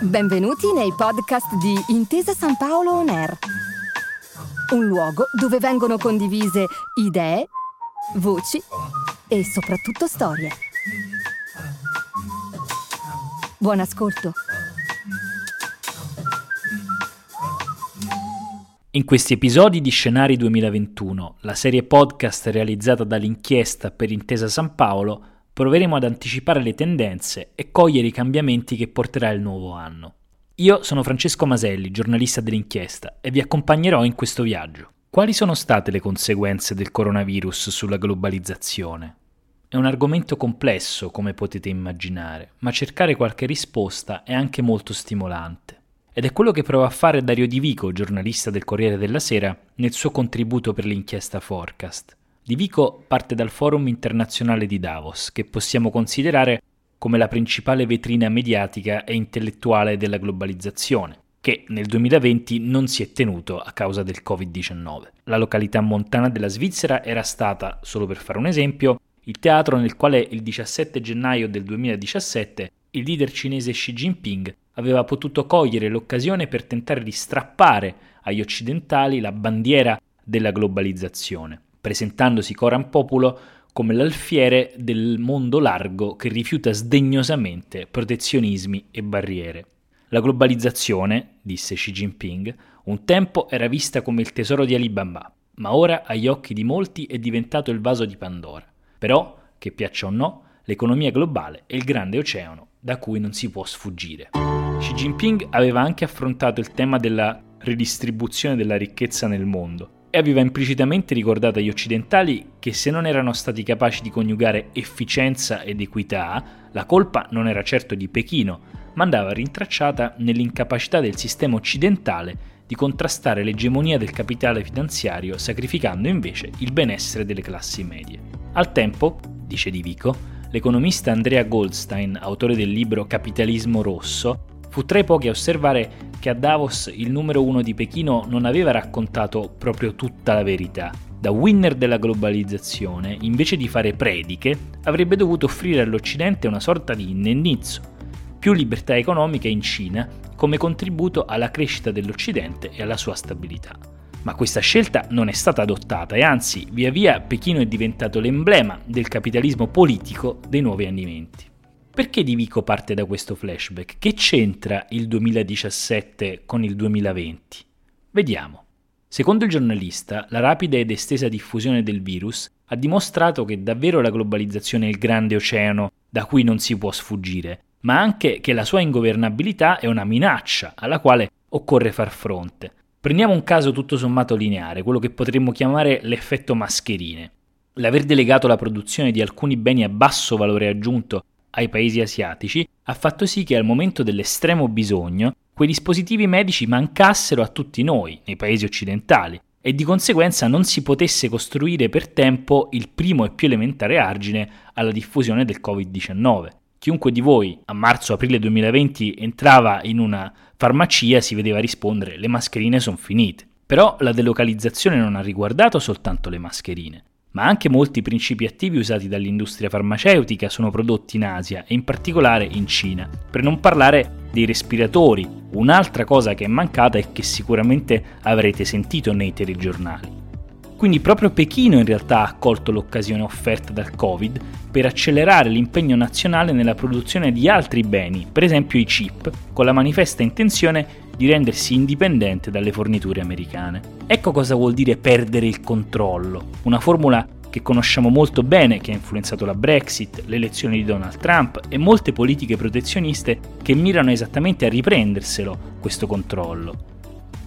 Benvenuti nei podcast di Intesa San Paolo On Air, un luogo dove vengono condivise idee, voci e soprattutto storie. Buon ascolto. In questi episodi di Scenari 2021, la serie podcast realizzata dall'inchiesta per Intesa San Paolo, proveremo ad anticipare le tendenze e cogliere i cambiamenti che porterà il nuovo anno. Io sono Francesco Maselli, giornalista dell'inchiesta, e vi accompagnerò in questo viaggio. Quali sono state le conseguenze del coronavirus sulla globalizzazione? È un argomento complesso, come potete immaginare, ma cercare qualche risposta è anche molto stimolante. Ed è quello che prova a fare Dario Di Vico, giornalista del Corriere della Sera, nel suo contributo per l'inchiesta Forecast. Di Vico parte dal Forum internazionale di Davos, che possiamo considerare come la principale vetrina mediatica e intellettuale della globalizzazione, che nel 2020 non si è tenuto a causa del Covid-19. La località montana della Svizzera era stata, solo per fare un esempio, il teatro nel quale il 17 gennaio del 2017 il leader cinese Xi Jinping aveva potuto cogliere l'occasione per tentare di strappare agli occidentali la bandiera della globalizzazione, presentandosi coram populo come l'alfiere del mondo largo che rifiuta sdegnosamente protezionismi e barriere. La globalizzazione, disse Xi Jinping, un tempo era vista come il tesoro di Alibaba, ma ora agli occhi di molti è diventato il vaso di Pandora. Però, che piaccia o no, l'economia globale è il grande oceano da cui non si può sfuggire. Xi Jinping aveva anche affrontato il tema della ridistribuzione della ricchezza nel mondo e aveva implicitamente ricordato agli occidentali che se non erano stati capaci di coniugare efficienza ed equità, la colpa non era certo di Pechino, ma andava rintracciata nell'incapacità del sistema occidentale di contrastare l'egemonia del capitale finanziario sacrificando invece il benessere delle classi medie. Al tempo, dice Di Vico, l'economista Andrea Goldstein, autore del libro Capitalismo Rosso, fu tra i pochi a osservare che a Davos il numero uno di Pechino non aveva raccontato proprio tutta la verità. Da winner della globalizzazione, invece di fare prediche, avrebbe dovuto offrire all'Occidente una sorta di innennizzo. Più libertà economica in Cina come contributo alla crescita dell'Occidente e alla sua stabilità. Ma questa scelta non è stata adottata e anzi, via via Pechino è diventato l'emblema del capitalismo politico dei nuovi andamenti. Perché Di Vico parte da questo flashback? Che c'entra il 2017 con il 2020? Vediamo. Secondo il giornalista, la rapida ed estesa diffusione del virus ha dimostrato che davvero la globalizzazione è il grande oceano da cui non si può sfuggire, ma anche che la sua ingovernabilità è una minaccia alla quale occorre far fronte. Prendiamo un caso tutto sommato lineare, quello che potremmo chiamare l'effetto mascherine. L'aver delegato la produzione di alcuni beni a basso valore aggiunto ai paesi asiatici ha fatto sì che al momento dell'estremo bisogno quei dispositivi medici mancassero a tutti noi, nei paesi occidentali, e di conseguenza non si potesse costruire per tempo il primo e più elementare argine alla diffusione del Covid-19. Chiunque di voi a marzo-aprile 2020 entrava in una farmacia si vedeva rispondere le mascherine sono finite. Però la delocalizzazione non ha riguardato soltanto le mascherine, ma anche molti principi attivi usati dall'industria farmaceutica sono prodotti in Asia e in particolare in Cina, per non parlare dei respiratori, un'altra cosa che è mancata e che sicuramente avrete sentito nei telegiornali. Quindi proprio Pechino in realtà ha colto l'occasione offerta dal Covid per accelerare l'impegno nazionale nella produzione di altri beni, per esempio i chip, con la manifesta intenzione di rendersi indipendente dalle forniture americane. Ecco cosa vuol dire perdere il controllo, una formula che conosciamo molto bene, che ha influenzato la Brexit, le elezioni di Donald Trump e molte politiche protezioniste che mirano esattamente a riprenderselo questo controllo.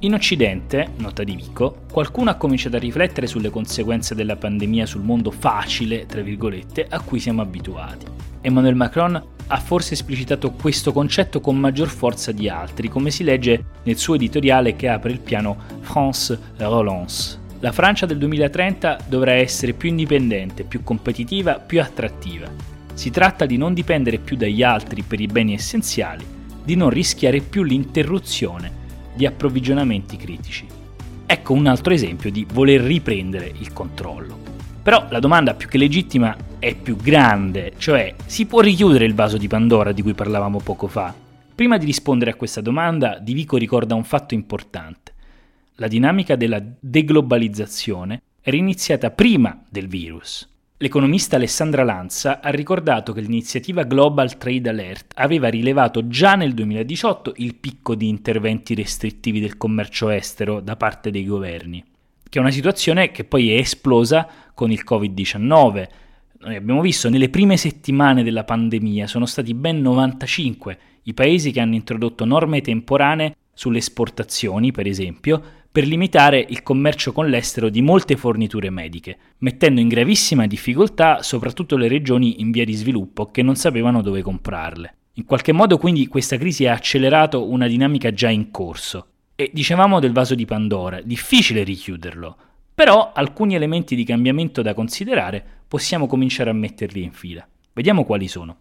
In Occidente, nota di Vico, qualcuno ha cominciato a riflettere sulle conseguenze della pandemia sul mondo facile, tra virgolette, a cui siamo abituati. Emmanuel Macron ha forse esplicitato questo concetto con maggior forza di altri, come si legge nel suo editoriale che apre il piano France Relance. La Francia del 2030 dovrà essere più indipendente, più competitiva, più attrattiva. Si tratta di non dipendere più dagli altri per i beni essenziali, di non rischiare più l'interruzione di approvvigionamenti critici. Ecco un altro esempio di voler riprendere il controllo. Però la domanda più che legittima è più grande, cioè si può richiudere il vaso di Pandora di cui parlavamo poco fa? Prima di rispondere a questa domanda, Di Vico ricorda un fatto importante. La dinamica della deglobalizzazione era iniziata prima del virus. L'economista Alessandra Lanza ha ricordato che l'iniziativa Global Trade Alert aveva rilevato già nel 2018 il picco di interventi restrittivi del commercio estero da parte dei governi che è una situazione che poi è esplosa con il Covid-19. Noi abbiamo visto nelle prime settimane della pandemia sono stati ben 95 i paesi che hanno introdotto norme temporanee sulle esportazioni, per esempio, per limitare il commercio con l'estero di molte forniture mediche, mettendo in gravissima difficoltà soprattutto le regioni in via di sviluppo che non sapevano dove comprarle. In qualche modo quindi questa crisi ha accelerato una dinamica già in corso e dicevamo del vaso di Pandora, difficile richiuderlo, però alcuni elementi di cambiamento da considerare possiamo cominciare a metterli in fila. Vediamo quali sono.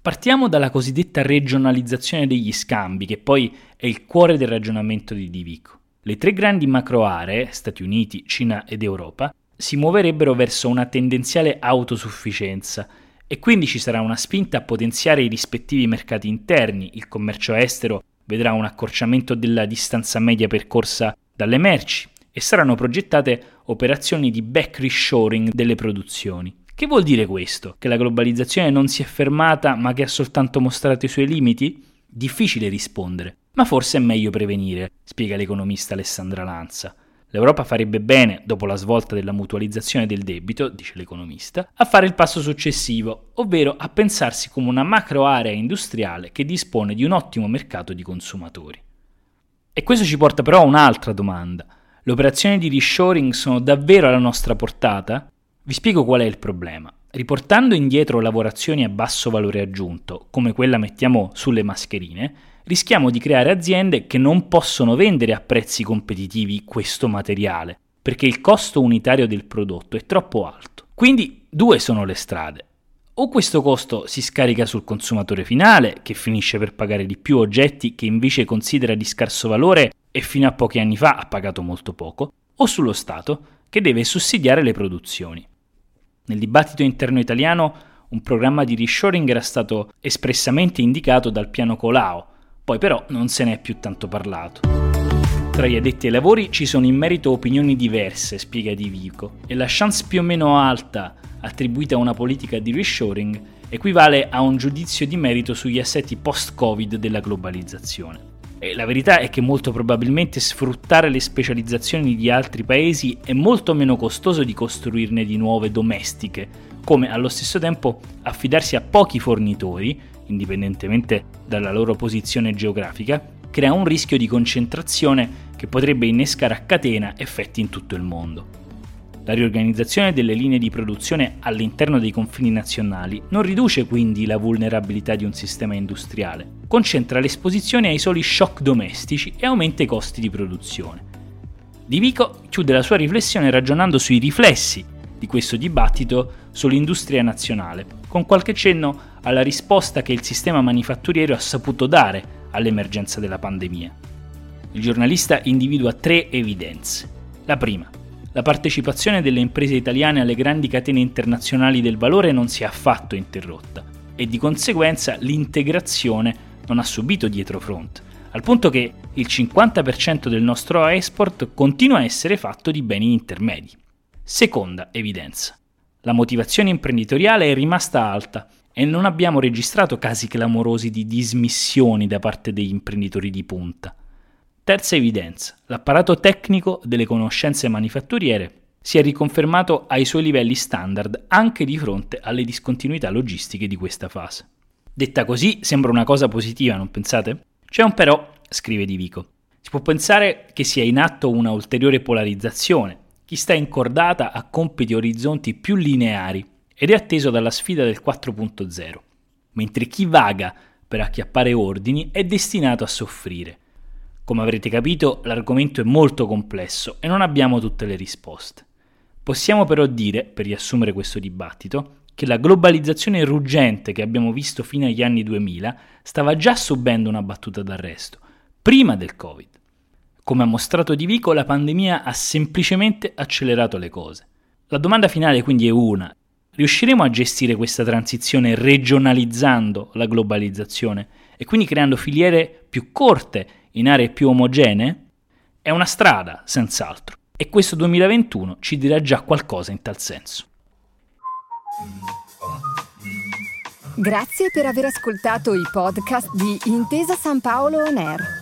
Partiamo dalla cosiddetta regionalizzazione degli scambi, che poi è il cuore del ragionamento di Divico. Le tre grandi macro aree, Stati Uniti, Cina ed Europa, si muoverebbero verso una tendenziale autosufficienza e quindi ci sarà una spinta a potenziare i rispettivi mercati interni, il commercio estero vedrà un accorciamento della distanza media percorsa dalle merci e saranno progettate operazioni di back reshoring delle produzioni. Che vuol dire questo? Che la globalizzazione non si è fermata ma che ha soltanto mostrato i suoi limiti? Difficile rispondere, ma forse è meglio prevenire, spiega l'economista Alessandra Lanza. L'Europa farebbe bene, dopo la svolta della mutualizzazione del debito, dice l'economista, a fare il passo successivo, ovvero a pensarsi come una macro area industriale che dispone di un ottimo mercato di consumatori. E questo ci porta però a un'altra domanda. Le operazioni di reshoring sono davvero alla nostra portata? Vi spiego qual è il problema. Riportando indietro lavorazioni a basso valore aggiunto, come quella mettiamo sulle mascherine, rischiamo di creare aziende che non possono vendere a prezzi competitivi questo materiale, perché il costo unitario del prodotto è troppo alto. Quindi due sono le strade. O questo costo si scarica sul consumatore finale, che finisce per pagare di più oggetti che invece considera di scarso valore e fino a pochi anni fa ha pagato molto poco, o sullo Stato, che deve sussidiare le produzioni. Nel dibattito interno italiano un programma di reshoring era stato espressamente indicato dal piano Colau, poi però non se ne è più tanto parlato. Tra gli addetti ai lavori ci sono in merito opinioni diverse, spiega Di Vico, e la chance più o meno alta attribuita a una politica di reshoring equivale a un giudizio di merito sugli assetti post-Covid della globalizzazione. E la verità è che molto probabilmente sfruttare le specializzazioni di altri paesi è molto meno costoso di costruirne di nuove domestiche, come allo stesso tempo affidarsi a pochi fornitori indipendentemente dalla loro posizione geografica, crea un rischio di concentrazione che potrebbe innescare a catena effetti in tutto il mondo. La riorganizzazione delle linee di produzione all'interno dei confini nazionali non riduce quindi la vulnerabilità di un sistema industriale, concentra l'esposizione ai soli shock domestici e aumenta i costi di produzione. Di Vico chiude la sua riflessione ragionando sui riflessi di questo dibattito sull'industria nazionale, con qualche cenno alla risposta che il sistema manifatturiero ha saputo dare all'emergenza della pandemia. Il giornalista individua tre evidenze. La prima, la partecipazione delle imprese italiane alle grandi catene internazionali del valore non si è affatto interrotta e di conseguenza l'integrazione non ha subito dietrofront, al punto che il 50% del nostro export continua a essere fatto di beni intermedi. Seconda evidenza. La motivazione imprenditoriale è rimasta alta e non abbiamo registrato casi clamorosi di dismissioni da parte degli imprenditori di punta. Terza evidenza, l'apparato tecnico delle conoscenze manifatturiere si è riconfermato ai suoi livelli standard anche di fronte alle discontinuità logistiche di questa fase. Detta così sembra una cosa positiva, non pensate? C'è un però, scrive Di Vico. Si può pensare che sia in atto una ulteriore polarizzazione. Chi sta incordata a compiti orizzonti più lineari ed è atteso dalla sfida del 4.0, mentre chi vaga per acchiappare ordini è destinato a soffrire. Come avrete capito, l'argomento è molto complesso e non abbiamo tutte le risposte. Possiamo però dire, per riassumere questo dibattito, che la globalizzazione ruggente che abbiamo visto fino agli anni 2000 stava già subendo una battuta d'arresto, prima del Covid. Come ha mostrato Di Vico, la pandemia ha semplicemente accelerato le cose. La domanda finale quindi è una. Riusciremo a gestire questa transizione regionalizzando la globalizzazione e quindi creando filiere più corte in aree più omogenee? È una strada, senz'altro, e questo 2021 ci dirà già qualcosa in tal senso. Grazie per aver ascoltato i podcast di Intesa San Paolo On Air.